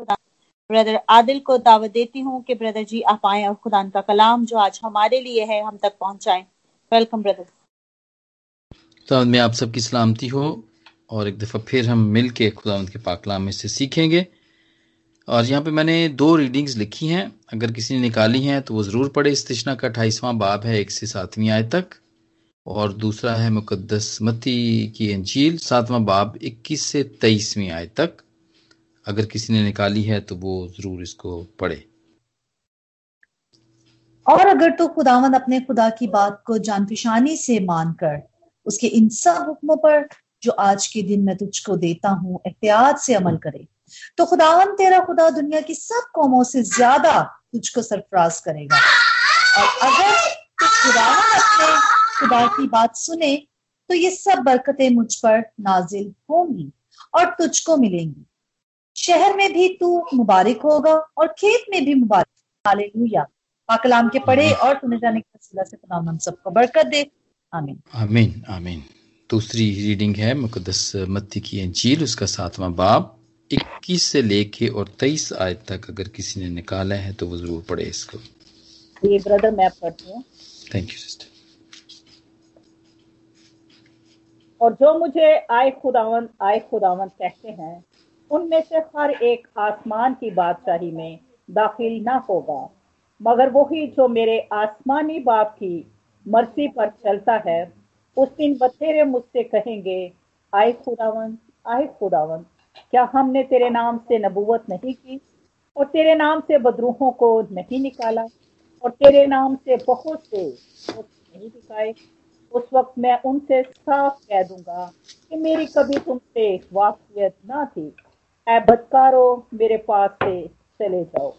खुदा। ब्रदर आदिल को दावत देती हूँ कि ब्रदर जी, आप आए और खुदा का कलाम जो आज हमारे लिए है, हम तक पहुंचाएँ। वेलकम ब्रदर तो में आप सबकी सलामती हो और एक दफ़ा फिर हम मिल के खुदा के पाकलाम में से सीखेंगे। और यहाँ पे मैंने दो रीडिंग्स लिखी हैं। अगर किसी ने निकाली हैं तो वो ज़रूर पढ़े। इस तिश्ना का अठाईसवां बाब है, एक से सातवीं आय तक। और दूसरा है मुकद्दस मती की अंजील, सातवां बाब, इक्कीस से तेईसवीं आय तक। अगर किसी ने निकाली है तो वो ज़रूर इसको पढ़े। और अगर तो खुदावंद अपने खुदा की बात को जान पिशानी से मानकर उसके इन सब हुक्मों पर, जो आज के दिन मैं तुझको देता हूँ, एहतियात से अमल करे तो खुदावन तेरा खुदा दुनिया की सब कौमों से ज़्यादा तुझको सरफराज करेगा। और अगर तू खुदावन अपने खुदा की बात सुने तो ये सब बरकतें मुझ पर नाजिल होंगी और तुझको मिलेंगी। शहर में भी तू मुबारक होगा और खेत में भी मुबारक हालेलुया। पाकलाम के पढ़े और सुने जाने के वसीला से खुदा हम सबको बरकत दे। आमीन। आमीन आमीन। दूसरी रीडिंग है मुकदस मत्ती की अंजील उसका सातवां बाब 21 से लेके और 23 आयत तक अगर किसी ने निकाला है तो वो ज़रूर पढ़े इसको। ये ब्रदर मैं पढ़ती हूँ। थैंक यू सिस्टर और जो मुझे आए खुदावन आए खुदावन कहते हैं उनमें से हर एक आसमान की बादशाही में दाखिल ना होगा। मगर वही जो मेरे आसमानी बाप की मर्ज़ी पर चलता है, उस दिन बतेरे मुझसे कहेंगे, आए खुदावन आए खुदावन क्या हमने तेरे नाम से नबूवत नहीं की? और तेरे नाम से बदरूहों को नहीं निकाला? और तेरे नाम से बहुत से नहीं दिखाए उस वक्त मैं उनसे साफ़ कह दूँगा कि मेरी कभी तुमसे वाकफियत ना थी। ए बदकारो मेरे पास से चले जाओ।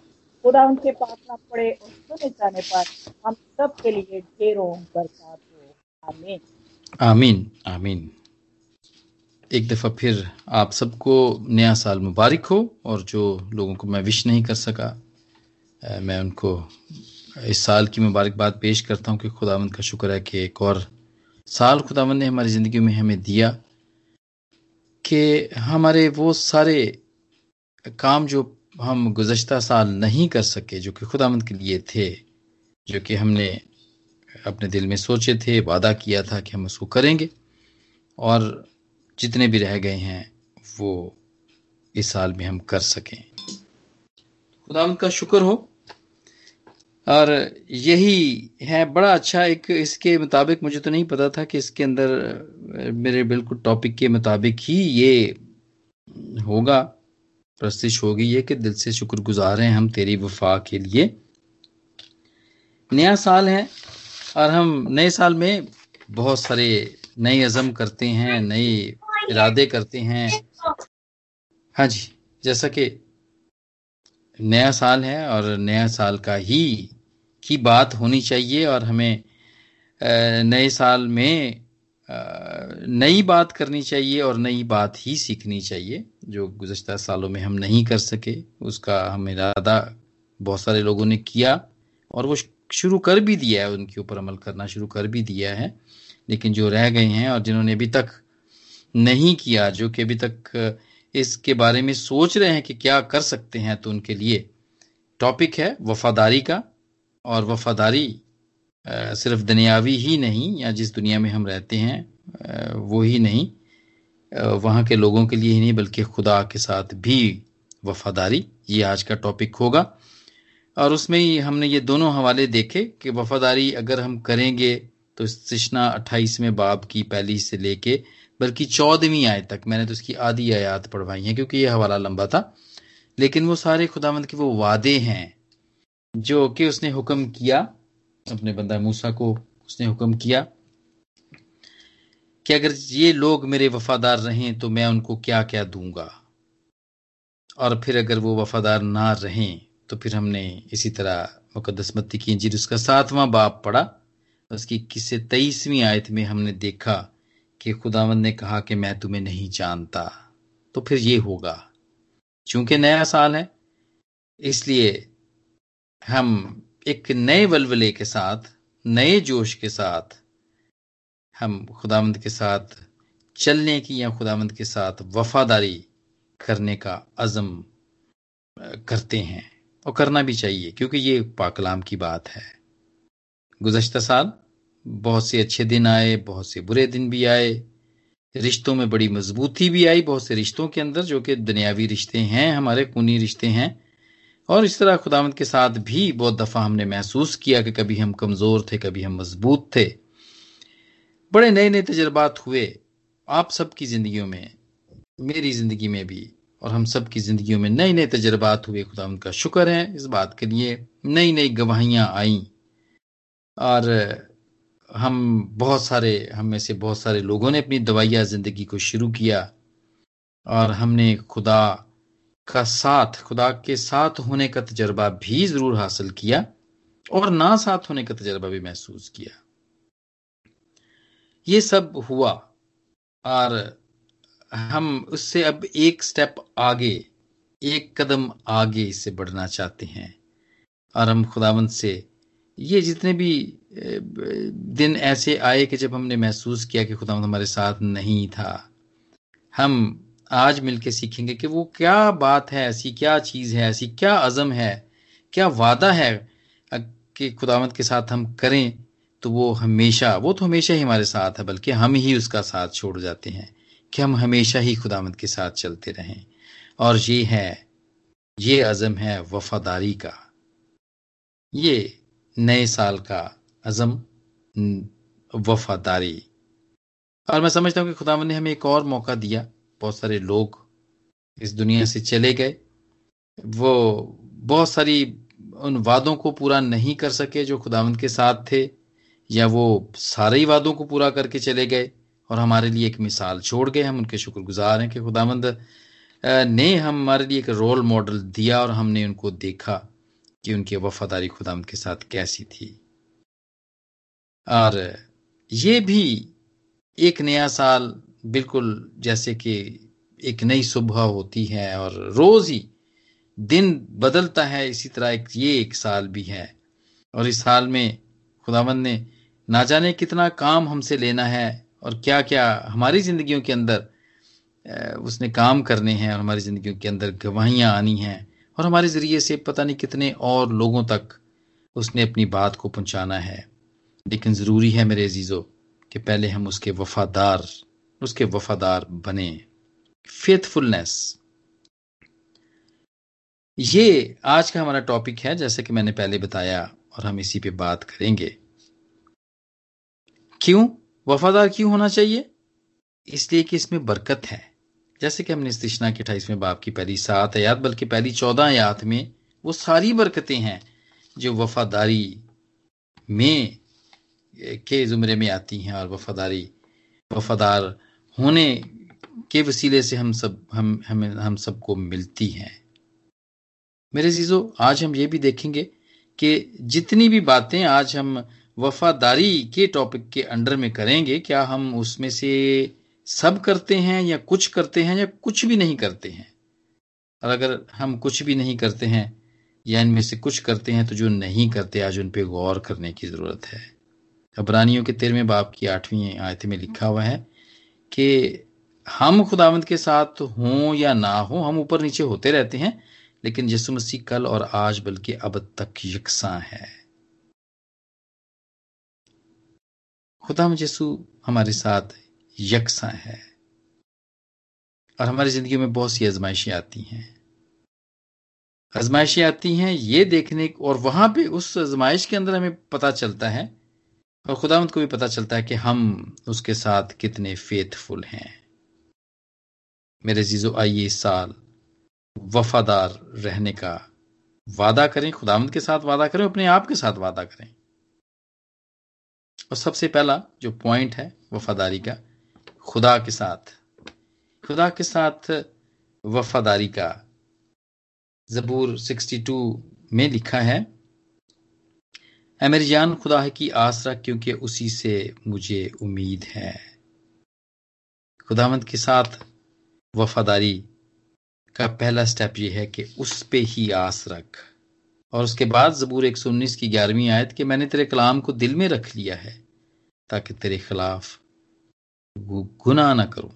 खुदा उनके पास ना पड़े और सुने जाने पर हम सब के लिए ढेरों बरसात हो। आमीन। आमीन आमीन। एक दफ़ा फिर आप सबको नया साल मुबारक हो और जो लोगों को मैं विश नहीं कर सका मैं उनको इस साल की मुबारकबाद पेश करता हूँ कि खुदावंद का शुक्र है कि एक और साल खुदावंद ने हमारी ज़िंदगी में हमें दिया कि हमारे वो सारे काम जो हम गुजशत साल नहीं कर सके, जो कि खुदामंद के लिए थे, जो कि हमने अपने दिल में सोचे थे, वादा किया था कि हम उसको करेंगे, और जितने भी रह गए हैं, वो इस साल में हम कर सकें। खुदामंद का शुक्र हो। और यही है, बड़ा अच्छा एक इसके मुताबिक, मुझे तो नहीं पता था कि इसके अंदर मेरे बिल्कुल टॉपिक के मुताबिक ही ये होगा। प्रस्तिश होगी ये कि दिल से शुक्रगुजार हैं हम तेरी वफा के लिए। नया साल है और हम नए साल में बहुत सारे नए अज़म करते हैं, नए इरादे करते हैं। हाँ जी, जैसा कि नया साल है और नया साल का ही, की बात होनी चाहिए और हमें नए साल में नई बात करनी चाहिए और नई बात ही सीखनी चाहिए। जो गुजशत सालों में हम नहीं कर सके, उसका हम इरादा बहुत सारे लोगों ने किया और वो शुरू कर भी दिया है, उनके ऊपर अमल करना शुरू कर भी दिया है। लेकिन जो रह गए हैं और जिन्होंने अभी तक नहीं किया, जो कि अभी तक इसके बारे में सोच रहे हैं कि क्या कर सकते हैं तो उनके लिए टॉपिक है वफादारी का। और वफादारी सिर्फ़ दुनियावी ही नहीं, या जिस दुनिया में हम रहते हैं वो ही नहीं। वहाँ के लोगों के लिए ही नहीं, बल्कि खुदा के साथ भी वफादारी, ये आज का टॉपिक होगा। और उसमें ही हमने ये दोनों हवाले देखे कि वफादारी अगर हम करेंगे तो तृष्णा अट्ठाईसवें बाब की पहली से लेके, बल्कि चौदहवीं आय तक, मैंने तो उसकी आधी आयात पढ़वाई है, क्योंकि ये हवाला लंबा था। लेकिन वो सारे खुदावंद के वो वादे हैं, जो कि उसने हुक्म किया, अपने बंदा मूसा को उसने हुक्म किया कि अगर ये लोग मेरे वफादार रहें तो मैं उनको क्या क्या दूँगा? और फिर अगर वो वफादार ना रहें तो फिर हमने इसी तरह मुकदस मत्ती की इंजीर उसका सातवां बाप पढ़ा। उसकी किसी तेईसवीं आयत में हमने देखा कि खुदावंद ने कहा कि मैं तुम्हें नहीं जानता। तो फिर ये होगा, चूँकि नया साल है, इसलिए हम एक नए वलवले के साथ, नए जोश के साथ हम खुदावंद के साथ चलने की या खुदावंद के साथ वफादारी करने का अज़म करते हैं। और करना भी चाहिए, क्योंकि ये पाकलाम की बात है। गुजशत साल, बहुत से अच्छे दिन आए, बहुत से बुरे दिन भी आए। रिश्तों में बड़ी मजबूती भी आई बहुत से रिश्तों के अंदर, जो कि दुनियावी रिश्ते हैं, हमारे खूनी रिश्ते हैं। और इस तरह खुदावंत के साथ भी बहुत दफ़ा हमने महसूस किया कि कभी हम कमज़ोर थे, कभी हम मज़बूत थे। बड़े नए नए तजर्बात हुए आप सबकी जिंदगियों में, मेरी ज़िंदगी में भी, और हम सब की जिंदगियों में नए नए तजर्बात हुए। खुदा उनका शुक्र है, इस बात के लिए नई नई गवाहियाँ आई। और हम बहुत सारे, हम में से बहुत सारे लोगों ने अपनी दवाइया ज़िंदगी को शुरू किया, और हमने खुदा का साथ, खुदा के साथ होने का तजर्बा भी ज़रूर हासिल किया, और ना साथ होने का तजर्बा भी महसूस किया। ये सब हुआ और हम उससे अब एक स्टेप आगे, एक कदम आगे इससे बढ़ना चाहते हैं। और हम खुदावंत से ये जितने भी दिन ऐसे आए कि जब हमने महसूस किया कि खुदावंत हमारे साथ नहीं था, हम आज मिलके सीखेंगे कि वो क्या बात है, ऐसी क्या चीज़ है, ऐसी क्या अजम है, क्या वादा है कि खुदावंत के साथ हम करें। तो वो हमेशा, वो तो हमेशा ही हमारे साथ है, बल्कि हम ही उसका साथ छोड़ जाते हैं कि हम हमेशा ही खुदामद के साथ चलते रहें। और ये है, ये अज़म है वफादारी का। ये नए साल का अज़म वफादारी। और मैं समझता हूँ कि खुदामद ने हमें एक और मौका दिया। बहुत सारे लोग इस दुनिया से चले गए। वो बहुत सारी उन वादों को पूरा नहीं कर सके जो खुदावंद के साथ थे। या वो सारे ही वादों को पूरा करके चले गए और हमारे लिए एक मिसाल छोड़ गए, हम उनके शुक्रगुजार हैं कि खुदामंद ने हमारे लिए एक रोल मॉडल दिया और हमने उनको देखा कि उनकी वफादारी खुदामंद के साथ कैसी थी। और ये भी एक नया साल बिल्कुल जैसे कि एक नई सुबह होती है और रोज ही दिन बदलता है, इसी तरह एक, ये एक साल भी है। और इस साल में खुदावंद ने ना जाने कितना काम हमसे लेना है और क्या क्या हमारी जिंदगियों के अंदर उसने काम करने हैं और हमारी जिंदगियों के अंदर गवाहियाँ आनी हैं और हमारे ज़रिए से पता नहीं कितने और लोगों तक उसने अपनी बात को पहुंचाना है। लेकिन ज़रूरी है मेरे अजीजों कि पहले हम उसके वफादार उसके वफादार बने। फेथफुलनेस ये आज का हमारा टॉपिक है, जैसे कि मैंने पहले बताया और हम इसी पे बात करेंगे। क्यों? वफादार क्यों होना चाहिए? इसलिए कि इसमें बरकत है। जैसे कि हमने इस तृष्णा के अठाईसवें बाप की पहली सात आयात, बल्कि पहली चौदह आयात में वो सारी बरकतें हैं जो वफादारी में के जुमरे में आती हैं और वफादारी, वफादार होने के वसीले से हम सब, हम, हमें, हम सबको मिलती हैं। मेरे चीज़ों आज हम ये भी देखेंगे कि जितनी भी बातें आज हम वफादारी के टॉपिक के अंडर में करेंगे, क्या हम उसमें से सब करते हैं या कुछ करते हैं या कुछ भी नहीं करते हैं? और अगर हम कुछ भी नहीं करते हैं या इनमें से कुछ करते हैं तो जो नहीं करते, आज उन पर गौर करने की ज़रूरत है। अबरानियों के तेरहवें बाप की आठवीं आयत में लिखा हुआ है कि हम खुदावंत के साथ हों या ना हो, हम ऊपर नीचे होते रहते हैं, लेकिन यसु मसीह कल और आज, बल्कि अब तक यकसा है। खुदा यसु हमारे साथ यकसा है और हमारी ज़िंदगी में बहुत सी आजमाइशें आती हैं। आजमाइशें आती हैं ये देखने और वहाँ पे उस आजमाइश के अंदर हमें पता चलता है और खुदावंत को भी पता चलता है कि हम उसके साथ कितने फेथफुल हैं। मेरे जीजो आइए इस साल वफादार रहने का वादा करें, खुदावंत के साथ वादा करें, अपने आप के साथ वादा करें। और सबसे पहला जो पॉइंट है वफादारी का, खुदा के साथ। खुदा के साथ वफादारी का। जबूर 62 में लिखा है है मेरी जान, खुदा है की आसरा, क्योंकि उसी से मुझे उम्मीद है। खुदामंद के साथ वफादारी का पहला स्टेप यह है कि उस पे ही आस रख। और उसके बाद जबूर 119 की ग्यारहवीं आयत कि, मैंने तेरे कलाम को दिल में रख लिया है। ताकि तेरे खिलाफ गुनाह ना करूँ।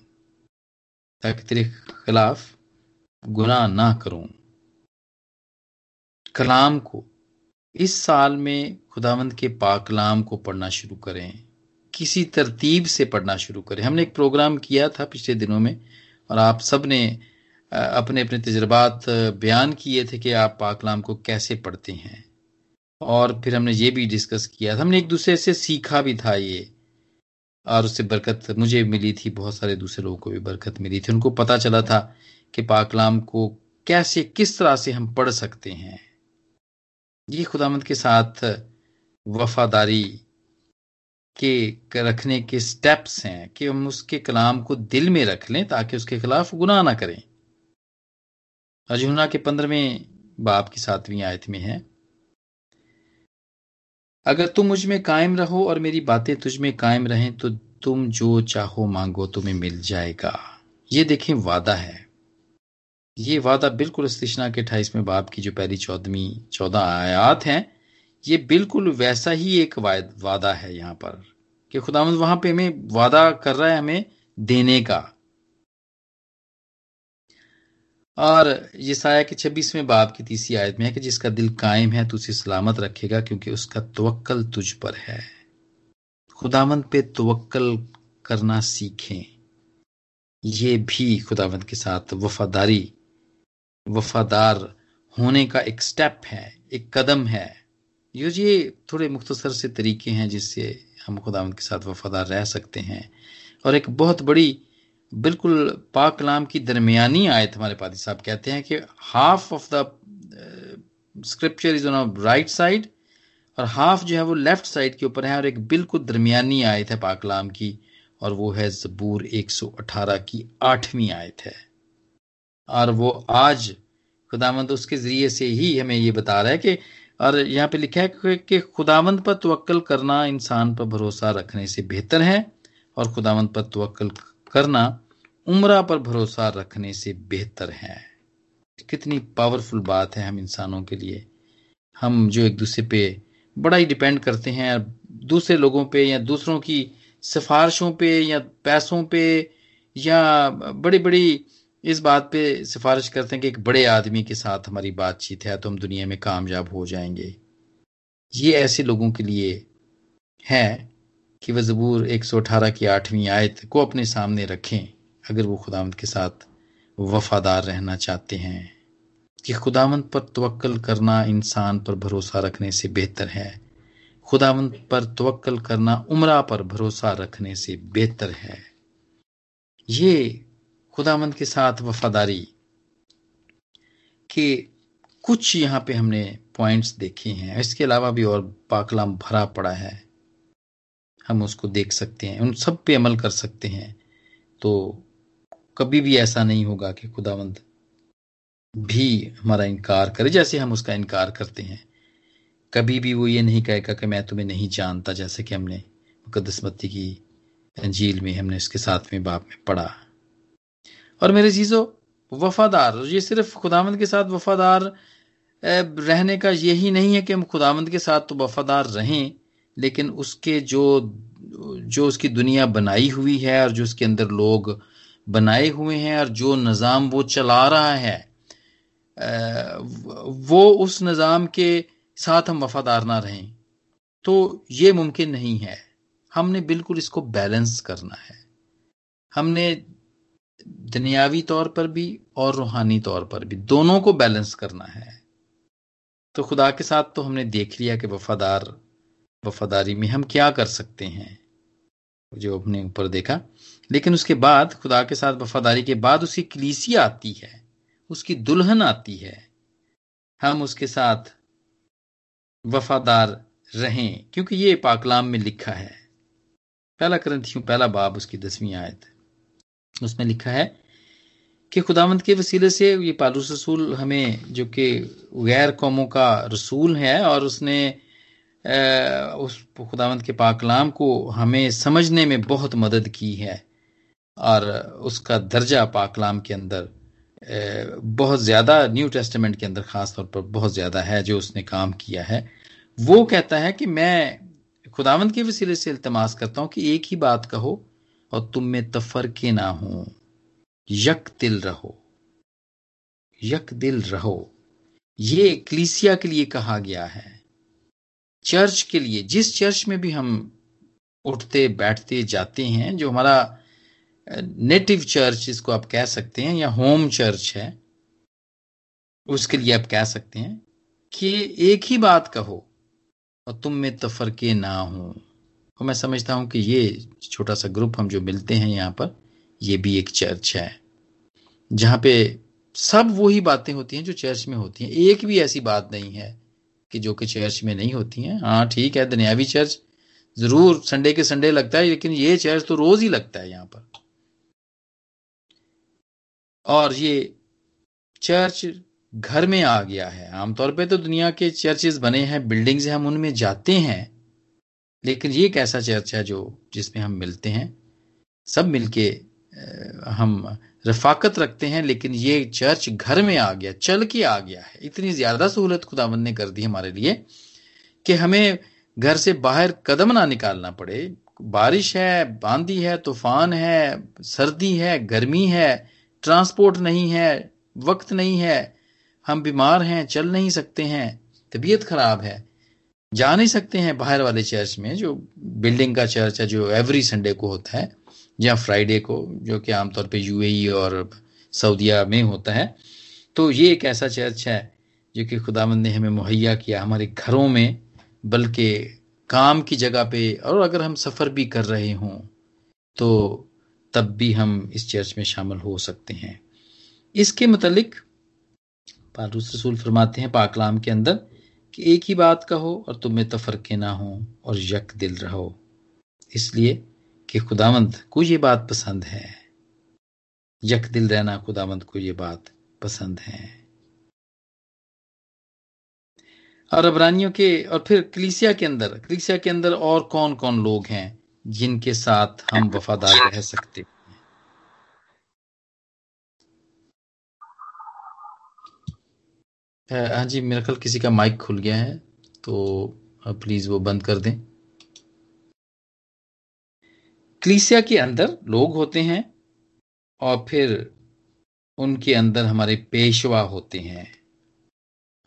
ताकि तेरे खिलाफ गुनाह ना करूँ। कलाम को, इस साल में खुदावंद के पाक कलाम को पढ़ना शुरू करें। किसी तरतीब से पढ़ना शुरू करें। हमने एक प्रोग्राम किया था पिछले दिनों में, और आप सबने अपने अपने तजर्बात बयान किए थे कि आप पाकलाम को कैसे पढ़ते हैं। और फिर हमने ये भी डिस्कस किया था। हमने एक दूसरे से सीखा भी था ये। और उससे बरकत मुझे मिली थी, बहुत सारे दूसरे लोगों को भी बरकत मिली थी। उनको पता चला था कि पाकलाम को कैसे, किस तरह से हम पढ़ सकते हैं। ये खुदामंद के साथ वफादारी के रखने के स्टेप्स हैं कि हम उसके कलाम को दिल में रख लें ताकि उसके खिलाफ गुनाह ना करें। अजहुना के पंद्रहवें बाप की सातवीं आयत में है। अगर तुम मुझमें कायम रहो और मेरी बातें तुझ में कायम रहें तो तुम जो चाहो मांगो तुम्हें मिल जाएगा। ये देखें, वादा है। ये वादा बिल्कुल स्तिशना के अठाईसवें बाप की जो पहली चौदहवीं, चौदह आयात हैं, ये बिल्कुल वैसा ही एक वादा है यहाँ पर कि खुदामंद वहाँ पे हमें वादा कर रहा है हमें देने का। और ये साया के छब्बीसवें बाब की तीसरी आयत में है कि जिसका दिल कायम है तो उसे सलामत रखेगा, क्योंकि उसका तवक्कल तुझ पर है। खुदावंत पे तवक्कल करना सीखें। ये भी खुदावंत के साथ वफादारी, वफादार होने का एक स्टेप है, एक कदम है। ये ये थोड़े मुख्तसर से तरीके हैं जिससे हम खुदावंत के साथ वफादार रह सकते हैं। और एक बहुत बड़ी बिल्कुल पाक कलाम की दरमियानी आयत हमारे पादी साहब कहते हैं कि half of the scripture is on right side और हाफ़ जो है वो लेफ़्ट साइड के ऊपर है और एक बिल्कुल दरमियानी आयत है पाक कलाम की और वो है जबूर 118 की आठवीं आयत है। और वो आज खुदावंद उसके ज़रिए से ही हमें ये बता रहा है कि और यहाँ पे लिखा है कि खुदावंद पर तवक्ल करना इंसान पर भरोसा रखने से बेहतर है और खुदावंद पर तवक्ल करना उम्र पर भरोसा रखने से बेहतर है। कितनी पावरफुल बात है हम इंसानों के लिए। हम जो एक दूसरे पे बड़ा ही डिपेंड करते हैं दूसरे लोगों पे या दूसरों की सिफारिशों पे या पैसों पे या बड़ी बड़ी इस बात पे सिफारिश करते हैं कि एक बड़े आदमी के साथ हमारी बातचीत है तो हम दुनिया में कामयाब हो जाएँगे। ये ऐसे लोगों के लिए है कि वह जबूर 118 की आठवीं आयत को अपने सामने रखें। अगर वो खुदावंत के साथ वफादार रहना चाहते हैं, कि खुदावंत पर तवक्ल करना इंसान पर भरोसा रखने से बेहतर है, खुदावंत पर तवक्ल करना उम्र पर भरोसा रखने से बेहतर है, ये खुदावंत के साथ वफादारी के कुछ यहाँ पे हमने पॉइंट्स देखे हैं। इसके अलावा भी और पाकलाम भरा पड़ा है। हम उसको देख सकते हैं, उन सब पे अमल कर सकते हैं। तो कभी भी ऐसा नहीं होगा कि खुदावंद भी हमारा इनकार करे जैसे हम उसका इनकार करते हैं। कभी भी वो ये नहीं कहेगा कि मैं तुम्हें नहीं जानता, जैसे कि हमने मुकदसमती की अंजील में हमने उसके साथ में बाप में पढ़ा। और मेरे चीज़ों, वफादार ये सिर्फ़ खुदावंद के साथ वफादार रहने का यही नहीं है कि हम खुदावंद के साथ तो वफादार रहें, लेकिन उसके जो जो उसकी दुनिया बनाई हुई है और जो उसके अंदर लोग बनाए हुए हैं और जो निज़ाम वो चला रहा है वो उस निज़ाम के साथ हम वफादार ना रहें। तो ये मुमकिन नहीं है। हमने बिल्कुल इसको बैलेंस करना है। हमने दुनियावी तौर पर भी और रूहानी तौर पर भी दोनों को बैलेंस करना है। तो खुदा के साथ तो हमने देख लिया कि वफादार, वफादारी में हम क्या कर सकते हैं। जो अपने ऊपर देखा लेकिन उसके बाद, खुदा के साथ वफादारी के बाद उसकी कलीसिया आती है, उसकी दुल्हन आती है। हम उसके साथ वफादार रहें, क्योंकि ये पाकलाम में लिखा है। पहला ग्रंथियों पहला बाब, उसकी दसवीं आयत। उसमें लिखा है कि खुदावंत के वसीले से ये पालूस रसूल हमें, जो कि गैर कौमों का रसूल है, और उसने उस खुदावंत के पाकलाम को हमें समझने में बहुत मदद की है। और उसका दर्जा पाकलाम के अंदर बहुत ज़्यादा न्यू टेस्टमेंट के अंदर ख़ास तौर पर बहुत ज़्यादा है जो उसने काम किया है। वो कहता है कि मैं खुदावंत के वसीले से इल्तमास करता हूँ कि एक ही बात कहो और तुम में तफरके ना हो। यक दिल रहो। यक दिल रहो। ये क्लीसिया के लिए कहा गया है। चर्च के लिए, जिस चर्च में भी हम उठते, बैठते, जाते हैं, जो हमारा नेटिव चर्च इसको आप कह सकते हैं या होम चर्च है, उसके लिए आप कह सकते हैं कि एक ही बात कहो और तुम में तफरके ना हो। और मैं समझता हूँ कि ये छोटा सा ग्रुप हम जो मिलते हैं यहाँ पर, ये भी एक चर्च है, जहाँ पे सब वही बातें होती हैं जो चर्च में होती हैं। एक भी ऐसी बात नहीं है कि जो कि चर्च में नहीं होती हैं। हाँ ठीक है, दुनियावी चर्च ज़रूर संडे के संडे लगता है, लेकिन ये चर्च तो रोज ही लगता है यहाँ पर। और ये चर्च घर में आ गया है। आमतौर पे तो दुनिया के चर्चेस बने हैं बिल्डिंग्स हैं, हम उनमें जाते हैं, लेकिन ये एक ऐसा चर्च है जो, जिसमें हम मिलते हैं। सब मिलके हम रफाकत रखते हैं, लेकिन ये चर्च घर में आ गया, चल के आ गया है। इतनी ज़्यादा सहूलत खुदावंद ने कर दी हमारे लिए कि हमें घर से बाहर कदम ना निकालना पड़े। बारिश है, बांदी है, तूफ़ान है, सर्दी है, गर्मी है ट्रांसपोर्ट नहीं है, वक्त नहीं है, हम बीमार हैं, चल नहीं सकते हैं, तबीयत खराब है। जा नहीं सकते हैं बाहर वाले चर्च में, जो बिल्डिंग का चर्च है, जो एवरी संडे को होता है, या फ्राइडे को, जो कि आमतौर पे यूएई और सऊदिया में होता है। तो ये एक ऐसा चर्च है, जो कि खुदामंद ने हमें मुहैया किया हमारे घरों में, बल्कि काम की जगह पे, और अगर हम सफ़र भी कर रहे हों तो तब भी हम इस चर्च में शामिल हो सकते हैं। इसके मतलब पालूस रसूल फरमाते हैं पाकलाम के अंदर कि एक ही बात कहो और तुम में तफरके ना हो और यक दिल रहो। इसलिए कि खुदावंद को ये बात पसंद है। यक दिल रहना खुदावंद को ये बात पसंद है। और अबरानियों के और फिर क्लीसिया के अंदर, क्लीसिया के अंदर और कौन कौन लोग हैं? जिनके साथ हम वफादार रह सकते हैं। हाँ जी, मेरा ख्याल किसी का माइक खुल गया है तो प्लीज़ वो बंद कर दें। क्लीसिया के अंदर लोग होते हैं और फिर उनके अंदर हमारे पेशवा होते हैं।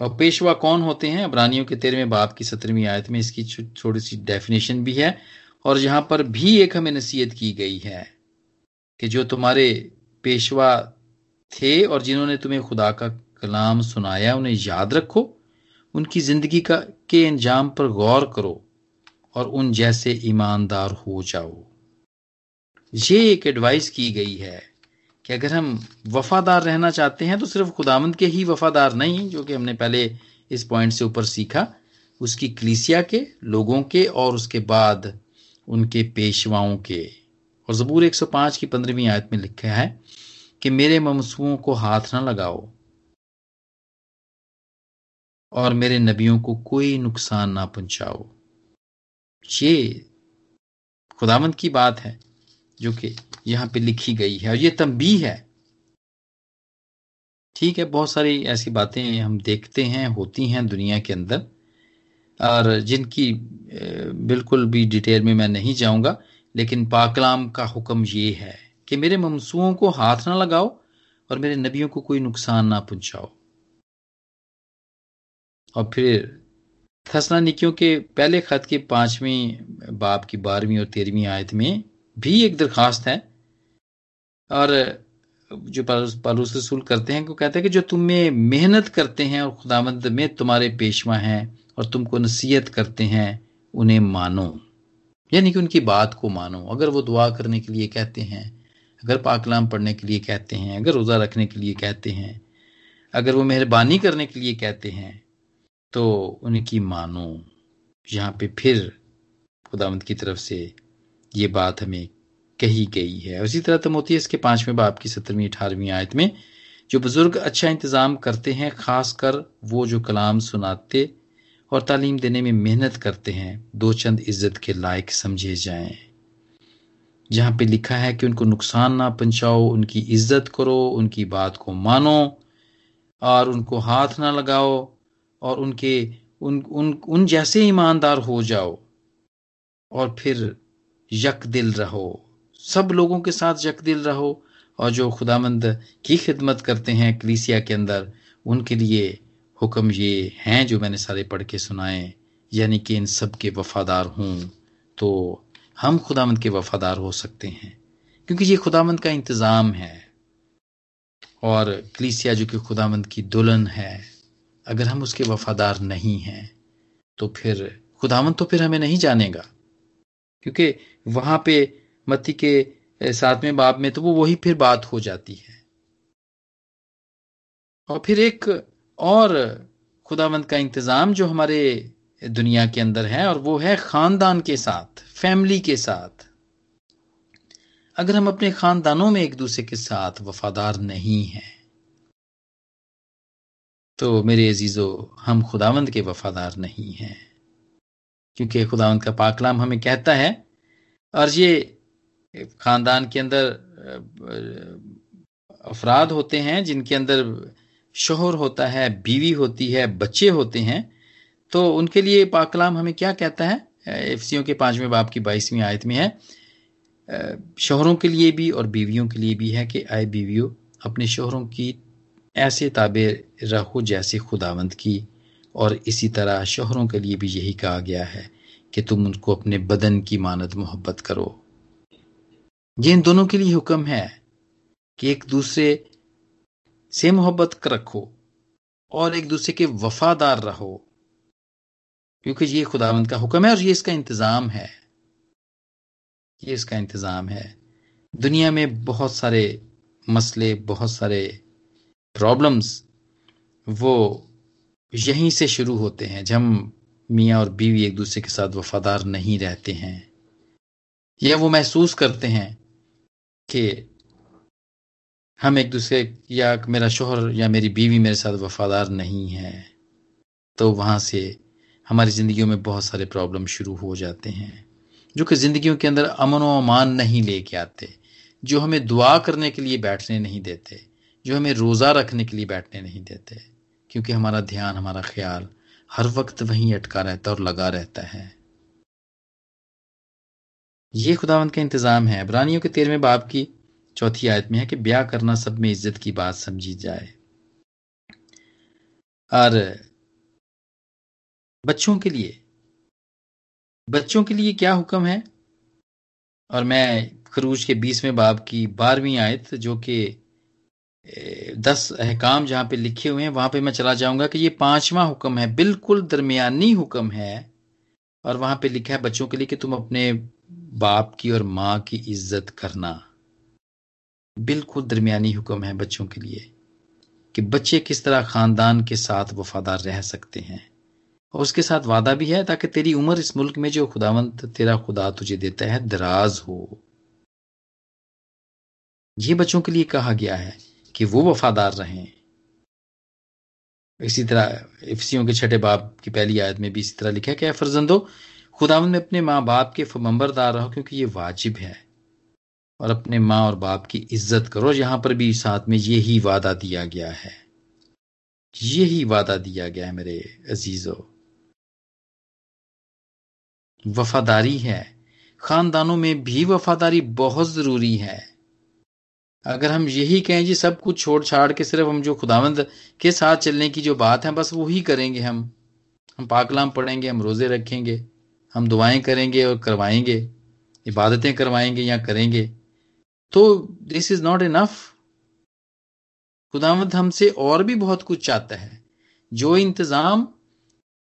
और पेशवा कौन होते हैं? अबरानियों के तेरहवें बाप की सत्रहवीं आयत में इसकी थोड़ी सी डेफिनेशन भी है। और यहाँ पर भी एक हमें नसीहत की गई है कि जो तुम्हारे पेशवा थे और जिन्होंने तुम्हें खुदा का कलाम सुनाया, उन्हें याद रखो, उनकी ज़िंदगी का, के अंजाम पर गौर करो और उन जैसे ईमानदार हो जाओ। ये एक एडवाइस की गई है कि अगर हम वफादार रहना चाहते हैं तो सिर्फ़ खुदामंद के ही वफादार नहीं, जो कि हमने पहले इस पॉइंट से ऊपर सीखा, उसकी क्लीसिया के, लोगों के और उसके बाद उनके पेशवाओं के। और जबूर 105 की पंद्रहवीं आयत में लिखा है कि मेरे ममसुओं को हाथ ना लगाओ और मेरे नबियों को कोई नुकसान ना पहुंचाओ। ये खुदावंत की बात है जो कि यहाँ पे लिखी गई है और ये तंबी है। ठीक है, बहुत सारी ऐसी बातें हम देखते हैं, होती हैं दुनिया के अंदर। और जिनकी बिल्कुल भी डिटेल में मैं नहीं जाऊँगा, लेकिन पाकलाम का हुक्म ये है कि मेरे ममसूओं को हाथ ना लगाओ और मेरे नबियों को कोई नुकसान ना पहुंचाओ। और फिर थसनानिकियों के पहले खत के पांचवीं बाप की बारहवीं और तेरहवीं आयत में भी एक दरखास्त है। और जो पालूस रसूल करते हैं, वो कहते हैं कि जो तुम में मेहनत करते हैं और खुदामंद में तुम्हारे पेशवा हैं और तुमको नसीहत करते हैं, उन्हें मानो। यानी कि उनकी बात को मानो। अगर वो दुआ करने के लिए कहते हैं, अगर पाकलाम पढ़ने के लिए कहते हैं, अगर रोज़ा रखने के लिए कहते हैं, अगर वो मेहरबानी करने के लिए कहते हैं तो उनकी मानो। यहाँ पे फिर खुदावंत की तरफ़ से ये बात हमें कही गई है। उसी तरह तमोती इसके पाँचवें बाप की सत्रहवीं, अठारहवीं आयत में, जो बुज़ुर्ग अच्छा इंतज़ाम करते हैं, खासकर वो जो कलाम सुनाते और तालीम देने में मेहनत करते हैं, दो चंद इज़्ज़त के लायक समझे जाएँ। जहाँ पे लिखा है कि उनको नुकसान ना पहुंचाओ, उनकी इज़्ज़त करो, उनकी बात को मानो और उनको हाथ ना लगाओ और उनके, उन उन उन जैसे ईमानदार हो जाओ और फिर यक दिल रहो। सब लोगों के साथ यक दिल रहो और जो खुदामंद की खिदमत करते हैं कलीसिया के अंदर, उनके लिए हुक्म ये हैं जो मैंने सारे पढ़ के सुनाए, यानी कि इन सब के वफादार हूँ तो हम खुदामंद के वफादार हो सकते हैं। क्योंकि ये खुदामंद का इंतज़ाम है, और कलीसिया जो कि खुदामंद की दुल्हन है, अगर हम उसके वफादार नहीं हैं तो फिर खुदामंद तो फिर हमें नहीं जानेगा। क्योंकि वहाँ पे मत्ती के सातवें बाब में तो वो वही फिर बात हो जाती है। और फिर एक और खुदावंत का इंतज़ाम जो हमारे दुनिया के अंदर है और वो है खानदान के साथ, फैमिली के साथ। अगर हम अपने खानदानों में एक दूसरे के साथ वफादार नहीं हैं तो मेरे अजीजो, हम खुदावंद के वफादार नहीं हैं। क्योंकि खुदावंद का पाकलाम हमें कहता है, और ये खानदान के अंदर अफराद होते हैं जिनके अंदर शोहर होता है, बीवी होती है, बच्चे होते हैं तो उनके लिए पाकलाम हमें क्या कहता है? एफसीओ के पाँचवें बाप की बाईसवीं आयत में है। शोहरों के लिए भी और बीवियों के लिए भी है कि आए बीवियों, अपने शोहरों की ऐसे ताबे रहो जैसे खुदावंत की। और इसी तरह शोहरों के लिए भी यही कहा गया है कि तुम उनको अपने बदन की मानद मोहब्बत करो। ये इन दोनों के लिए हुक्म है कि एक दूसरे से मोहब्बत रखो और एक दूसरे के वफादार रहो। क्योंकि ये खुदावंद का हुक्म है और ये इसका इंतज़ाम है। ये इसका इंतज़ाम है। दुनिया में बहुत सारे मसले, बहुत सारे प्रॉब्लम्स वो यहीं से शुरू होते हैं जब हम मियाँ और बीवी एक दूसरे के साथ वफादार नहीं रहते हैं। या वो महसूस करते हैं कि हम एक दूसरे या मेरा शोहर या मेरी बीवी मेरे साथ वफादार नहीं है तो वहाँ से हमारी जिंदगियों में बहुत सारे प्रॉब्लम शुरू हो जाते हैं, जो कि जिंदगियों के अंदर अमन व अमान नहीं लेके आते, जो हमें दुआ करने के लिए बैठने नहीं देते, जो हमें रोज़ा रखने के लिए बैठने नहीं देते, क्योंकि हमारा ध्यान, हमारा ख्याल हर वक्त वहीं अटका रहता और लगा रहता है। ये खुदावंत का इंतज़ाम है। इब्रानियों के तेरहवें बाप की चौथी आयत में है कि ब्याह करना सब में इज़्ज़त की बात समझी जाए। और बच्चों के लिए, बच्चों के लिए क्या हुक्म है? और मैं खरूज के बीसवें बाब की बारहवीं आयत जो कि दस अहकाम जहाँ पे लिखे हुए हैं, वहाँ पे मैं चला जाऊँगा कि ये पांचवा हुक्म है, बिल्कुल दरमियानी हुक्म है, और वहाँ पे लिखा है बच्चों के लिए कि तुम अपने बाप की और माँ की इज़्ज़त करना। बिल्कुल दरमियानी हुक्म है बच्चों के लिए कि बच्चे किस तरह खानदान के साथ वफादार रह सकते हैं। और उसके साथ वादा भी है ताकि तेरी उम्र इस मुल्क में जो खुदावंत, तेरा खुदा तुझे देता है, दराज हो। ये बच्चों के लिए कहा गया है कि वो वफादार रहें। इसी तरह इफ्सियों के छठे बाप की पहली आयत में भी इसी तरह लिखा है क्या फर्जंदो, खुदावंद, में अपने माँ बाप के फमंबरदार रहो क्योंकि ये वाजिब है। और अपने माँ और बाप की इज़्ज़त करो यहाँ पर भी साथ में यही वादा दिया गया है। यही वादा दिया गया है मेरे अजीजों। वफादारी है। खानदानों में भी वफादारी बहुत ज़रूरी है। अगर हम यही कहें जी सब कुछ छोड़ छाड़ के सिर्फ़ हम जो खुदावंद के साथ चलने की जो बात है, बस वही करेंगे हम। हम पाकलाम पढ़ेंगे, हम रोज़े रखेंगे, हम दुआएँ करेंगे और करवाएँगे, इबादतें करवाएँगे या करेंगे। तो दिस इज़ नॉट इनफ खुदावंद हमसे और भी बहुत कुछ चाहता है। जो इंतज़ाम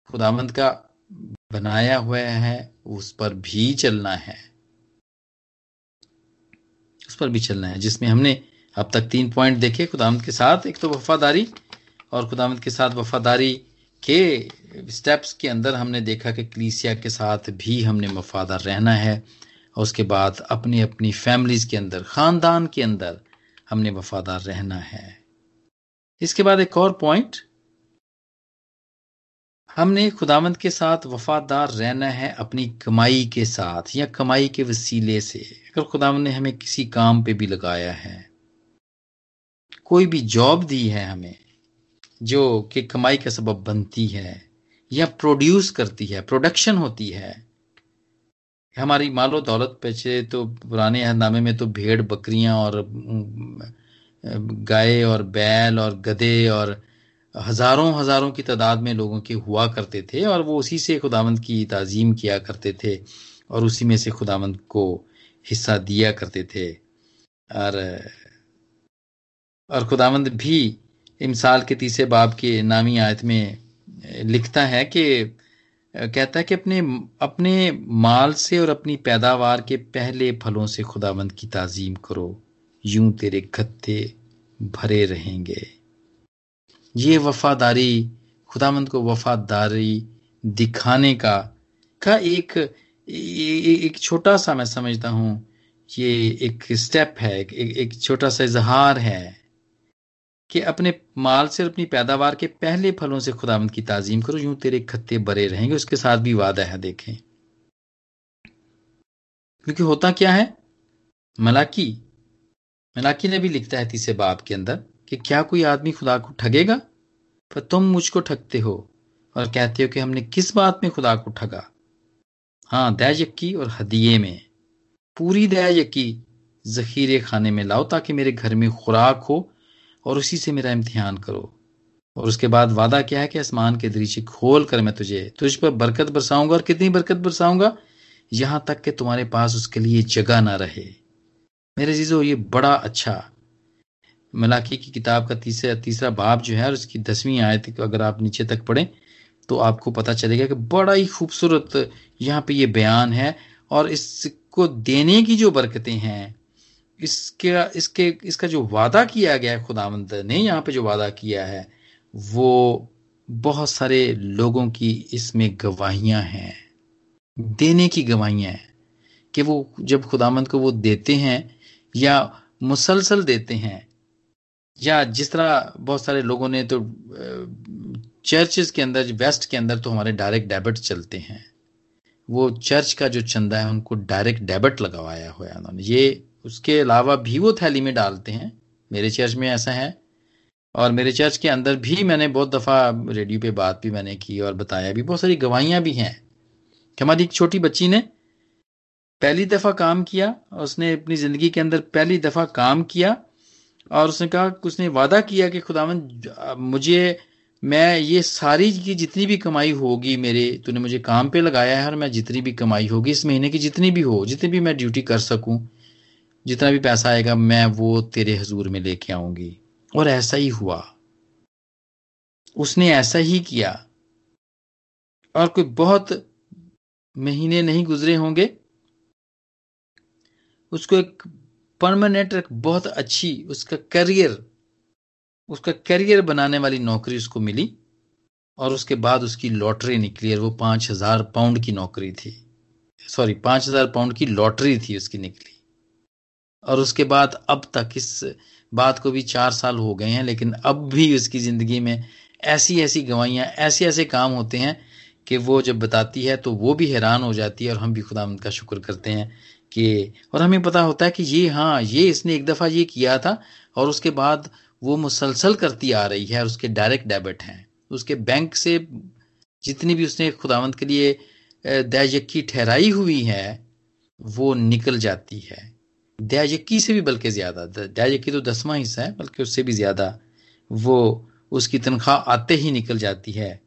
खुदावंद का बनाया हुआ है, उस पर भी चलना है। उस पर भी चलना है, जिसमें हमने अब तक तीन पॉइंट देखे खुदामद के साथ, एक तो वफादारी और खुदामद के साथ वफादारी के स्टेप्स के अंदर हमने देखा कि क्लीसिया के साथ भी हमने वफादार रहना है। और उसके बाद अपनी अपनी फैमिलीज़ के अंदर, खानदान के अंदर हमने वफादार रहना है। इसके बाद एक और पॉइंट हमने खुदावंत के साथ वफादार रहना है अपनी कमाई के साथ या कमाई के वसीले से। अगर खुदावंत ने हमें किसी काम पे भी लगाया है, कोई भी जॉब दी है हमें, जो कि कमाई का सबब बनती है या प्रोड्यूस करती है प्रोडक्शन होती है हमारी मालो दौलत पैसे तो पुराने अहदनामे में तो भेड़, बकरियाँ और गाय और बैल और गधे और हज़ारों हज़ारों की तादाद में लोगों के हुआ करते थे और वो उसी से खुदावंद की ताजीम किया करते थे और उसी में से खुदावंद को हिस्सा दिया करते थे। और और खुदावंद भी इमसाल के तीसरे बाब के नामी आयत में लिखता है कि कहता है कि अपने अपने माल से और अपनी पैदावार के पहले फलों से खुदावंद की ताजीम करो। यूँ तेरे खत्ते भरे रहेंगे। ये वफादारी खुदावंद को वफादारी दिखाने का का एक एक छोटा सा मैं समझता हूँ ये एक स्टेप है एक, एक छोटा सा इजहार है। कि अपने माल से अपनी पैदावार के पहले फलों से खुदावंद की ताजीम करो, यूँ तेरे खत्ते बरे रहेंगे, उसके साथ भी वादा है, देखें। क्योंकि होता क्या है? मलाकी मलाकी ने भी लिखता है तीसरे बाप के अंदर कि क्या कोई आदमी खुदा को ठगेगा? पर तुम मुझको ठगते हो और कहते हो कि हमने किस बात में खुदा को ठगा? हाँ दया यक्की और हदिये में। पूरी दया यक्की जखीरे खाने में लाओ ताकि मेरे घर में खुराक हो और उसी से मेरा इम्तिहान करो। और उसके बाद वादा क्या है कि आसमान के दृश्य खोल कर मैं तुझे, तुझ पर बरकत बरसाऊँगा और कितनी बरकत बरसाऊँगा? यहाँ तक कि तुम्हारे पास उसके लिए जगह ना रहे। मेरे जीजो ये बड़ा अच्छा मलाकी की किताब का तीसरा तीसरा बाब जो है और उसकी दसवीं आयत अगर आप नीचे तक पढ़ें तो आपको पता चलेगा कि बड़ा ही खूबसूरत यहाँ पे ये बयान है और इसको देने की जो बरकतें हैं इसके इसके, इसका जो वादा किया गया है खुदावंत ने यहाँ पे जो वादा किया है, वो बहुत सारे लोगों की इसमें गवाहियाँ हैं, देने की गवाहियाँ हैं, कि वो जब खुदामंद को वो देते हैं या मुसलसल देते हैं, या जिस तरह बहुत सारे लोगों ने तो चर्चेस के अंदर, वेस्ट के अंदर तो हमारे डायरेक्ट डेबिट चलते हैं, वो चर्च का जो चंदा है, उनको डायरेक्ट डेबिट लगवाया हुआ है उन्होंने। ये उसके अलावा भी वो थैली में डालते हैं। मेरे चर्च में ऐसा है। और मेरे चर्च के अंदर भी मैंने बहुत दफ़ा रेडियो पे बात भी मैंने की और बताया भी। बहुत सारी गवाहियाँ भी हैं। कि हमारी एक छोटी बच्ची ने पहली दफ़ा काम किया उसने अपनी ज़िंदगी के अंदर पहली दफ़ा काम किया और उसने कहा उसने वादा किया कि खुदावन, मुझे, मैं ये सारी की जितनी भी कमाई होगी मेरे, तूने मुझे काम पे लगाया है और मैं जितनी भी कमाई होगी, इस महीने की जितनी भी हो, जितनी भी मैं ड्यूटी कर सकूँ जितना भी पैसा आएगा, मैं वो तेरे हजूर में लेके आऊँगी। और ऐसा ही हुआ। उसने ऐसा ही किया। और कोई बहुत महीने नहीं गुजरे होंगे, उसको एक परमानेंट एक बहुत अच्छी, उसका करियर उसका करियर बनाने वाली नौकरी उसको मिली। और उसके बाद उसकी लॉटरी निकली और वो पाँच हज़ार पाउंड की नौकरी थी। सॉरी पाँच हज़ार पाउंड की लॉटरी थी उसकी निकली। और उसके बाद अब तक इस बात को भी चार साल हो गए हैं, लेकिन अब भी उसकी ज़िंदगी में ऐसी ऐसी गवाहियाँ ऐसे ऐसे काम होते हैं कि वो जब बताती है तो वो भी हैरान हो जाती है और हम भी खुदा का शुक्र करते हैं कि, और हमें पता होता है कि ये हाँ ये इसने एक दफ़ा ये किया था और उसके बाद वो मुसलसल करती आ रही है और उसके डायरेक्ट डेबिट हैं। उसके बैंक से जितनी भी उसने खुदावंत के लिए दयायकी ठहराई हुई है, वो निकल जाती है। दयायकी से भी बल्कि ज़्यादा। दयायकी तो दसवां हिस्सा है, बल्कि उससे भी ज़्यादा वो उसकी तनख्वाह आते ही निकल जाती है।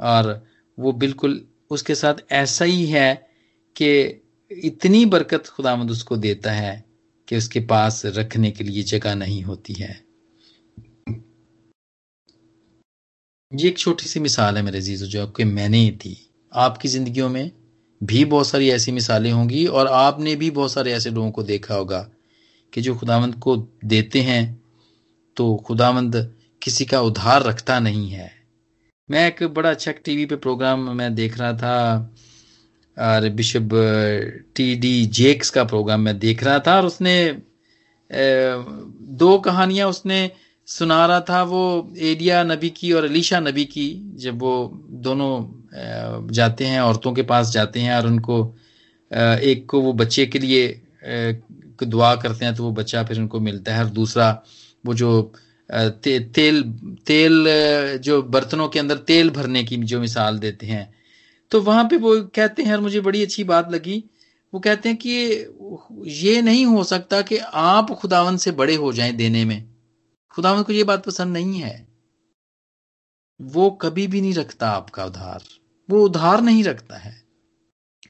और वो बिल्कुल उसके साथ ऐसा ही है कि इतनी बरकत खुदामद उसको देता है कि उसके पास रखने के लिए जगह नहीं होती है। ये एक छोटी सी मिसाल है मेरे जीजो जो आपके मैंने ही थी आपकी जिंदगियों में भी बहुत सारी ऐसी मिसालें होंगी और आपने भी बहुत सारे ऐसे लोगों को देखा होगा कि जो खुदावंद को देते हैं तो खुदावंद किसी का उधार रखता नहीं है। मैं एक बड़ा अच्छा टीवी पे प्रोग्राम मैं देख रहा था, और बिशप टी डी जेक्स का प्रोग्राम मैं देख रहा था, और उसने दो कहानियाँ उसने सुना रहा था वो एडिया नबी की और अलीशा नबी की जब वो दोनों जाते हैं औरतों के पास जाते हैं और उनको एक को वो बच्चे के लिए दुआ करते हैं तो वो बच्चा फिर उनको मिलता है और दूसरा वो जो ते, तेल तेल जो बर्तनों के अंदर तेल भरने की जो मिसाल देते हैं। तो वहाँ पे वो कहते हैं और मुझे बड़ी अच्छी बात लगी वो कहते हैं कि ये नहीं हो सकता कि आप खुदावन से बड़े हो जाएँ देने में। खुदावंत को ये बात पसंद नहीं है। वो कभी भी नहीं रखता आपका उधार। वो उधार नहीं रखता है।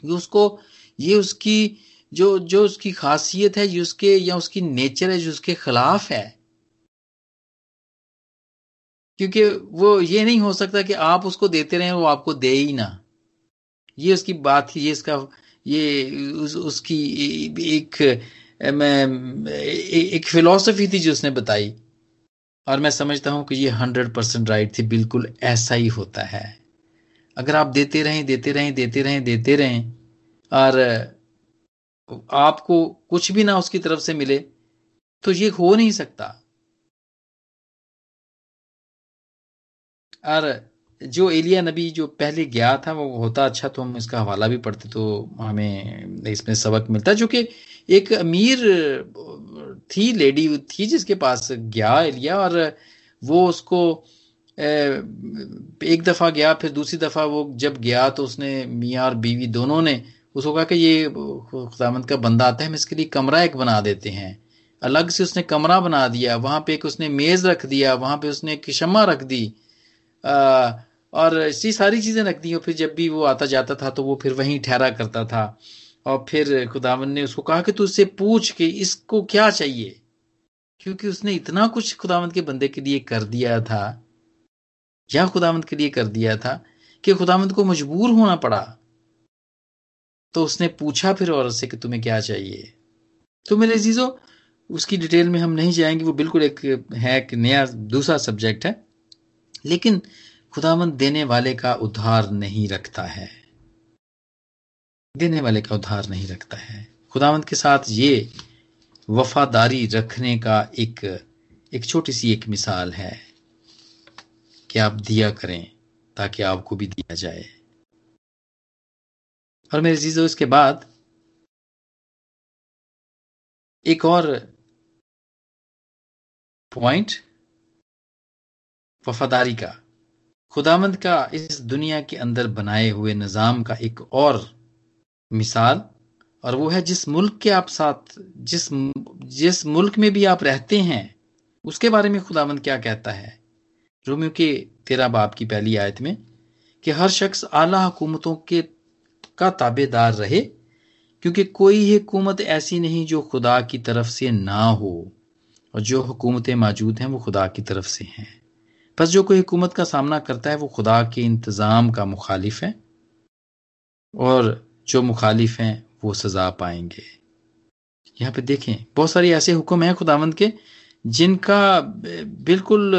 उसको ये उसकी जो जो उसकी खासियत है उसके या उसकी नेचर है जो उसके खिलाफ है। क्योंकि वो ये नहीं हो सकता कि आप उसको देते रहे वो आपको दे ही ना। ये उसकी बात ये इसका ये उस, उसकी एक मैं एक फिलॉसफी थी जो उसने बताई। और मैं समझता हूँ कि ये हंड्रेड परसेंट राइट थी, बिल्कुल ऐसा ही होता है। अगर आप देते रहें देते रहें देते रहें देते रहें, और आपको कुछ भी ना उसकी तरफ़ से मिले तो ये हो नहीं सकता। और जो एलिया नबी जो पहले गया था, वो होता अच्छा तो हम इसका हवाला भी पढ़ते तो हमें इसमें सबक मिलता, जो कि एक अमीर थी लेडी थी जिसके पास गया एलिया और वो उसको एक दफ़ा गया फिर दूसरी दफ़ा वो जब गया तो उसने मियाँ और बीवी दोनों ने उसको कहा कि ये खुदामंद का बंदा आता है हम इसके लिए कमरा एक बना देते हैं। अलग से उसने कमरा बना दिया वहाँ पे एक उसने मेज रख दिया वहाँ पे उसने एक शमा रख दी आ, और इसी सारी चीज़ें रख दी और फिर जब भी वो आता जाता था तो वो फिर वहीं ठहरा करता था। और फिर खुदावन ने उसको कहा कि तू उससे पूछ के इसको क्या चाहिए? क्योंकि उसने इतना कुछ खुदावंत के बंदे के लिए कर दिया था, या खुदावंत के लिए कर दिया था, कि खुदावंत को मजबूर होना पड़ा। तो उसने पूछा फिर औरत से कि तुम्हें क्या चाहिए? तो मेरे जीजो उसकी डिटेल में हम नहीं जाएँगे, वो बिल्कुल एक है एक नया, दूसरा सब्जेक्ट है। लेकिन खुदावंत देने वाले का उद्धार नहीं रखता है। देने वाले का उद्धार नहीं रखता है। खुदावंत के साथ ये वफादारी रखने का एक एक छोटी सी एक मिसाल है कि आप दिया करें ताकि आपको भी दिया जाए। और मेरे चीज़ों इसके बाद एक और पॉइंट वफादारी का। खुदामंद का इस दुनिया के अंदर बनाए हुए निज़ाम का एक और मिसाल, और वो है जिस मुल्क के आप साथ, जिस जिस मुल्क में भी आप रहते हैं, उसके बारे में खुदामंद क्या कहता है? रोमियो के तेरा बाप की पहली आयत में, कि हर शख्स आला हुकूमतों के, का ताबेदार रहे, क्योंकि कोई हुकूमत ऐसी नहीं जो खुदा की तरफ़ से ना हो, और जो हुकूमतें मौजूद हैं वो खुदा की तरफ़ से हैं। बस जो कोई हुकूमत का सामना करता है वो खुदा के इंतज़ाम का मुखालिफ है। और जो मुखालिफ हैं, वो सजा पाएँगे। यहाँ पे देखें, बहुत सारी ऐसे हुक्म हैं खुदावंद के, जिनका बिल्कुल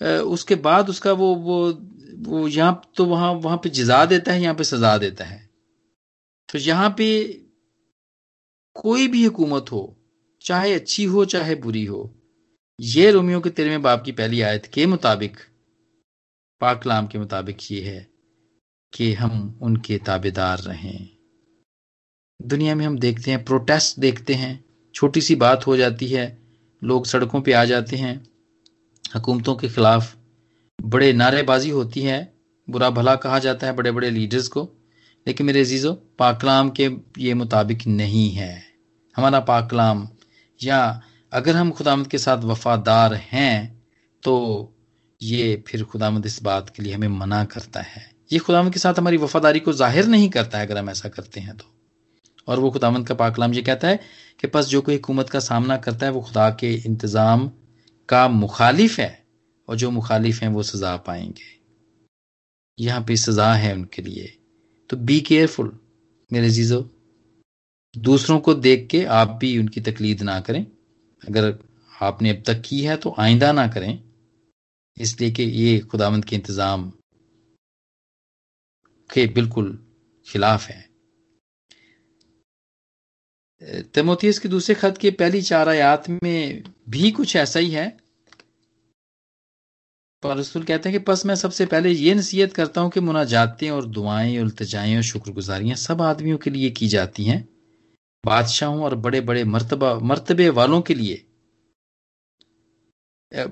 उसके बाद उसका वो वो वो यहाँ तो वहाँ वहाँ पे जजा देता है, यहाँ पे सजा देता है। तो यहाँ पे कोई भी हुकूमत हो, चाहे अच्छी हो, चाहे बुरी हो, ये रोमियो के तेरहवें बाप की पहली आयत के मुताबिक पाकलाम के मुताबिक ये है कि हम उनके ताबेदार रहें। दुनिया में हम देखते हैं प्रोटेस्ट देखते हैं, छोटी सी बात हो जाती है, लोग सड़कों पे आ जाते हैं, हुकूमतों के खिलाफ बड़े नारेबाजी होती है, बुरा भला कहा जाता है बड़े बड़े लीडर्स को, लेकिन मेरे अजीज़ों, पाकलाम के ये मुताबिक नहीं है। हमारा पाकलाम, या अगर हम खुदामद के साथ वफादार हैं तो ये फिर खुदामद इस बात के लिए हमें मना करता है। ये खुदामद के साथ हमारी वफादारी को ज़ाहिर नहीं करता है, अगर हम ऐसा करते हैं तो। और वो खुदामद का पाकलाम ये कहता है कि बस जो कोई हुकूमत का सामना करता है, वो खुदा के इंतज़ाम का मुखालिफ है और जो मुखालिफ हैं वो सजा पाएँगे। यहाँ पे सजा है उनके लिए। तो बी केयरफुल मेरे जीजो दूसरों को देख के आप भी उनकी तकलीद ना करें। अगर आपने अब तक की है तो आइंदा ना करें। इसलिए कि ये खुदावंद के इंतज़ाम के बिल्कुल खिलाफ है। तमोथियस के दूसरे खत के पहली चार आयात में भी कुछ ऐसा ही है। रसूल कहते हैं कि बस मैं सबसे पहले ये नसीहत करता हूँ कि मुनाजातें और दुआएँ उल्तजाएँ और शुक्रगुजारियाँ सब आदमियों के लिए की जाती हैं। बादशाहों और बड़े बड़े मर्तबा, मर्तबे वालों के लिए।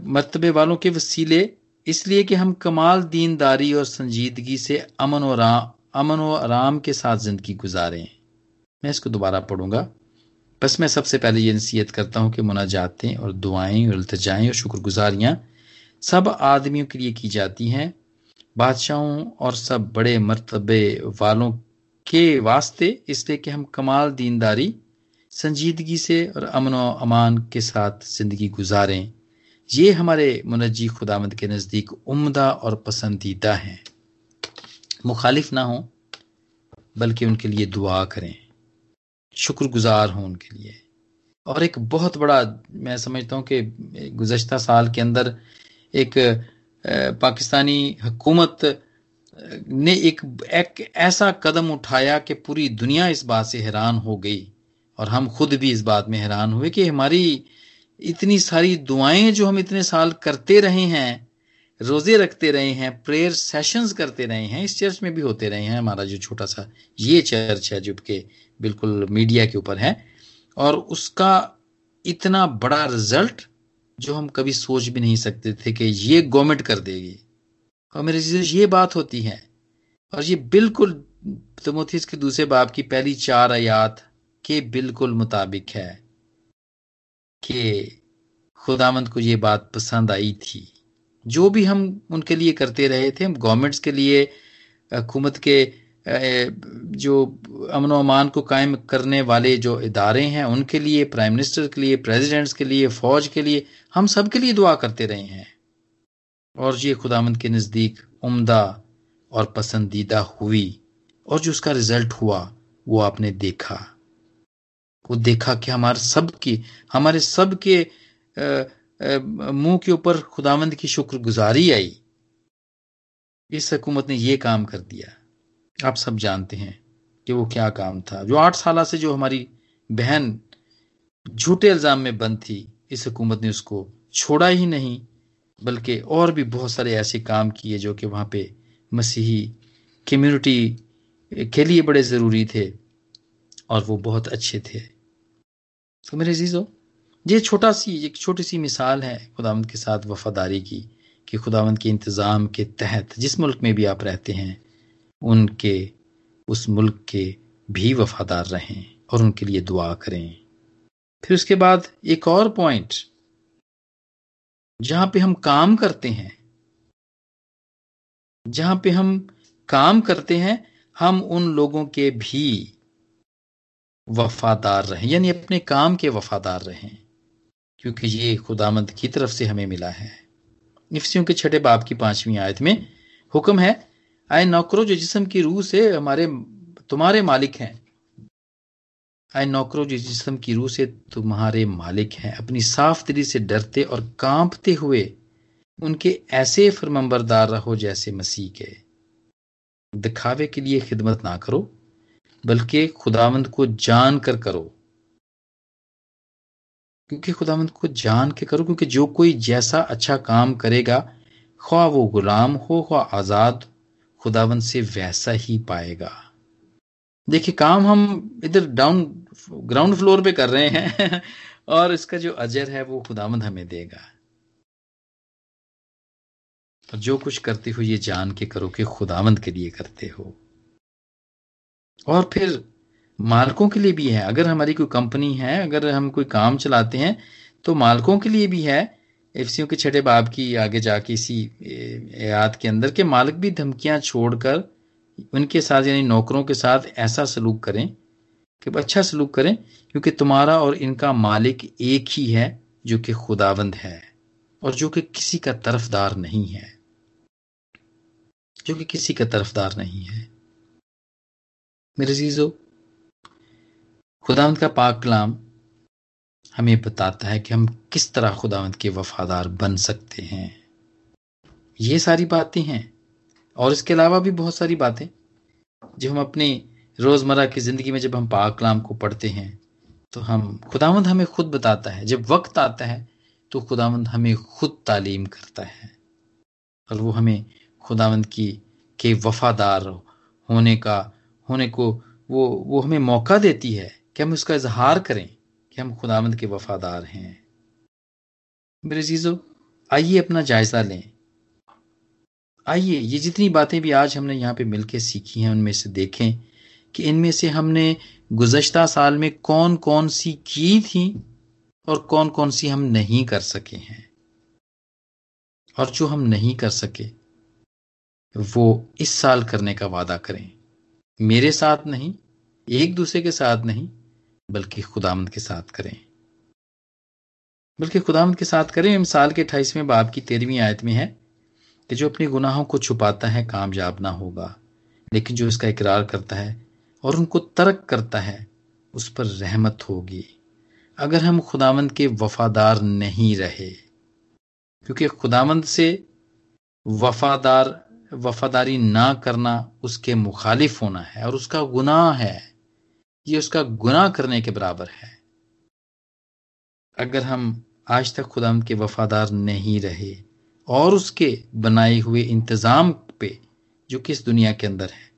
मर्तबे वालों के वसीले, इसलिए कि हम कमाल दीनदारी और संजीदगी से अमन और अमन और आराम के साथ ज़िंदगी गुजारें। मैं इसको दोबारा पढ़ूँगा। बस मैं सबसे पहले ये नसीहत करता हूँ कि मुनाजातें और दुआएँ और इल्तजाएँ और शुक्रगुजारियाँ सब आदमियों के लिए की जाती हैं। बादशाहों और सब बड़े मरतबे वालों के वास्ते इसलिए कि हम कमाल दीनदारी, संजीदगी से और अमन व अमान के साथ ज़िंदगी गुजारें। ये हमारे मुनजी खुदामद के नज़दीक उम्दा और पसंदीदा हैं। मुखालिफ ना हो, बल्कि उनके लिए दुआ करें। शुक्रगुजार हों उनके लिए। और एक बहुत बड़ा मैं समझता हूँ कि गुजशत साल के अंदर एक पाकिस्तानी हुकूमत ने एक, एक ऐसा कदम उठाया कि पूरी दुनिया इस बात से हैरान हो गई। और हम खुद भी इस बात में हैरान हुए कि हमारी इतनी सारी दुआएँ जो हम इतने साल करते रहे हैं रोज़े रखते रहे हैं प्रेयर सेशंस करते रहे हैं इस चर्च में भी होते रहे हैं हमारा जो छोटा सा ये चर्च है जो कि बिल्कुल मीडिया के ऊपर है, और उसका इतना बड़ा रिज़ल्ट जो हम कभी सोच भी नहीं सकते थे कि ये गवर्नमेंट कर देगी। और मेरे ये बात होती है, और ये बिल्कुल तमोथीस के दूसरे बाप की पहली चार आयात के बिल्कुल मुताबिक है कि खुदामंद को ये बात पसंद आई थी। जो भी हम उनके लिए करते रहे थे, हम गवर्नमेंट्स के लिए हुकूमत के जो अमन अमान को कायम करने वाले जो इदारे हैं, उनके लिए प्राइम मिनिस्टर के लिए प्रेसिडेंट्स के लिए फौज के लिए, हम सब के लिए दुआ करते रहे हैं। और ये खुदामंद के नज़दीक उम्दा और पसंदीदा हुई और जो उसका रिज़ल्ट हुआ, वो आपने देखा। वो देखा कि हमारे सब की हमारे सब के मुँह के ऊपर खुदावंद की शुक्रगुजारी आई। इस हकूमत ने ये काम कर दिया। आप सब जानते हैं कि वो क्या काम था। जो आठ साल से जो हमारी बहन झूठे इल्ज़ाम में बंद थी, इस हुकूमत ने उसको छोड़ा ही नहीं, बल्कि और भी बहुत सारे ऐसे काम किए जो कि वहाँ पे मसीही कम्युनिटी के लिए बड़े ज़रूरी थे और वो बहुत अच्छे थे। तो मेरे जीजो ये छोटा सी एक छोटी सी मिसाल है खुदावंद के साथ वफादारी की कि खुदावंद के इंतज़ाम के तहत जिस मुल्क में भी आप रहते हैं उनके, उस मुल्क के भी वफादार रहें और उनके लिए दुआ करें। फिर उसके बाद एक और पॉइंट जहाँ पे हम काम करते हैं, जहाँ पे हम काम करते हैं, हम उन लोगों के भी वफादार रहें, यानी अपने काम के वफादार रहें, क्योंकि ये खुदामंद की तरफ़ से हमें मिला है। इफ्सियों के छठे बाप की पांचवी आयत में हुक्म है आए नौकरो जो जिसम की रूह से हमारे, तुम्हारे मालिक हैं। आए नौकरो जो जिसम की रूह से तुम्हारे मालिक हैं। अपनी साफ़ दिली से डरते और कांपते हुए उनके ऐसे फरमंबरदार रहो जैसे मसीह के। दिखावे के लिए खिदमत ना करो, बल्कि खुदावंद को जान कर करो। क्योंकि खुदावंद को जान के करो, क्योंकि जो कोई जैसा अच्छा काम करेगा ख्वा वो गुलाम हो ख्वा आज़ाद खुदावंद से वैसा ही पाएगा। देखिए, काम हम इधर डाउन ग्राउंड फ्लोर पे कर रहे हैं और इसका जो अजर है वो खुदावंद हमें देगा। और जो कुछ करते हो ये जान के करो कि खुदावंद के लिए करते हो। और फिर मालकों के लिए भी है। अगर हमारी कोई कंपनी है, अगर हम कोई काम चलाते हैं तो मालकों के लिए भी है। एफसीओ के छठे बाब की आगे जाके इसी याद के अंदर के मालिक भी धमकियाँ छोड़कर उनके साथ, यानी नौकरों के साथ ऐसा सलूक करें कि अच्छा सलूक करें, क्योंकि तुम्हारा और इनका मालिक एक ही है जो कि खुदावंद है और जो कि किसी का तरफदार नहीं है। जो कि किसी का तरफदार नहीं है। मेरे जीजो खुदावंत का पाक कलाम हमें बताता है कि हम किस तरह खुदावंत के वफादार बन सकते हैं। ये सारी बातें हैं। और इसके अलावा भी बहुत सारी बातें। जो हम अपनी रोज़मर्रा की ज़िंदगी में जब हम पाक कलाम को पढ़ते हैं तो हम खुदावंद हमें खुद बताता है। जब वक्त आता है तो खुदावंद हमें खुद तालीम करता है। और वो हमें खुदावंद की, के वफादार होने का, होने को वो वो हमें मौका देती है कि हम उसका इजहार करें। कि हम खुदामंद के वफादार हैं। मेरे जीजो आइए अपना जायजा लें। आइए, ये जितनी बातें भी आज हमने यहाँ पे मिलकर सीखी हैं, उनमें से देखें कि इनमें से हमने गुजश्ता साल में कौन कौन सी की थी और कौन कौन सी हम नहीं कर सके हैं। और जो हम नहीं कर सके, वो इस साल करने का वादा करें। मेरे साथ नहीं, एक दूसरे के साथ नहीं बल्कि खुदामंद के साथ करें। बल्कि खुदामंद के साथ करें मिसाल के अठाईसवें बाप की तेरहवीं आयत में है कि जो अपने गुनाहों को छुपाता है, कामयाब ना होगा। लेकिन जो इसका इकरार करता है और उनको तर्क करता है, उस पर रहमत होगी। अगर हम खुदावंद के वफादार नहीं रहे, क्योंकि खुदावंद से वफादार, वफादारी ना करना उसके मुखालिफ होना है और उसका गुनाह है। ये उसका गुनाह करने के बराबर है। अगर हम आज तक खुदाम के वफादार नहीं रहे और उसके बनाए हुए इंतज़ाम पे, जो कि इस दुनिया के अंदर है,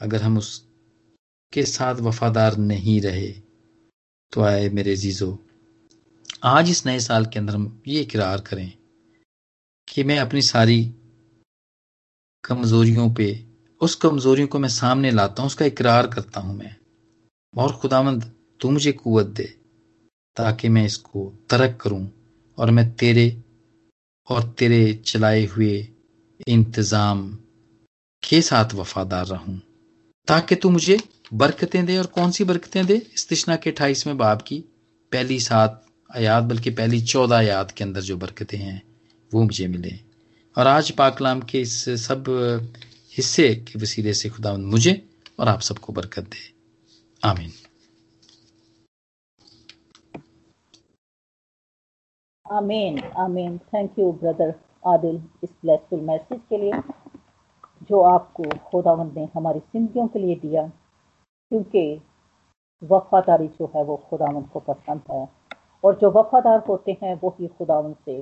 अगर हम उसके साथ वफादार नहीं रहे तो आए मेरे जीजो आज इस नए साल के अंदर हम ये इकरार करें कि मैं अपनी सारी कमजोरियों पे, उस कमजोरियों को मैं सामने लाता हूँ, उसका इकरार करता हूँ मैं। और खुदावंद, तू मुझे कुवत दे, ताकि मैं इसको तरक करूँ और मैं तेरे और तेरे चलाए हुए इंतज़ाम के साथ वफादार रहूँ। ताकि तू मुझे बरकतें दे और कौन सी बरकतें दे? इस तिश्ना के अठाईसवें बाब की पहली सात आयात, बल्कि पहली चौदह आयात के अंदर जो बरकतें हैं, वो मुझे मिले। और आज पाकलाम के इस सब हिस्से के वसीले से खुदा मुझे और आप सबको बरकत दे। आमीन आमीन आमीन थैंक यू ब्रदर आदिल इस ब्लेसफुल मैसेज के लिए, जो आपको खुदावंद ने हमारी जिंदगियों के लिए दिया, क्योंकि वफादारी जो है वो खुदावंद को पसंद है, और जो वफादार होते हैं वो ही खुदावंद से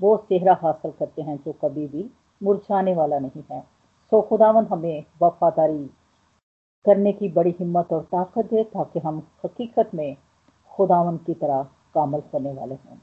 वो सेहरा हासिल करते हैं जो कभी भी मुरझाने वाला नहीं है। सो खुदावंद हमें वफादारी करने की बड़ी हिम्मत और ताकत दे ताकि हम हकीकत में खुदावन की तरह कामल करने वाले हों।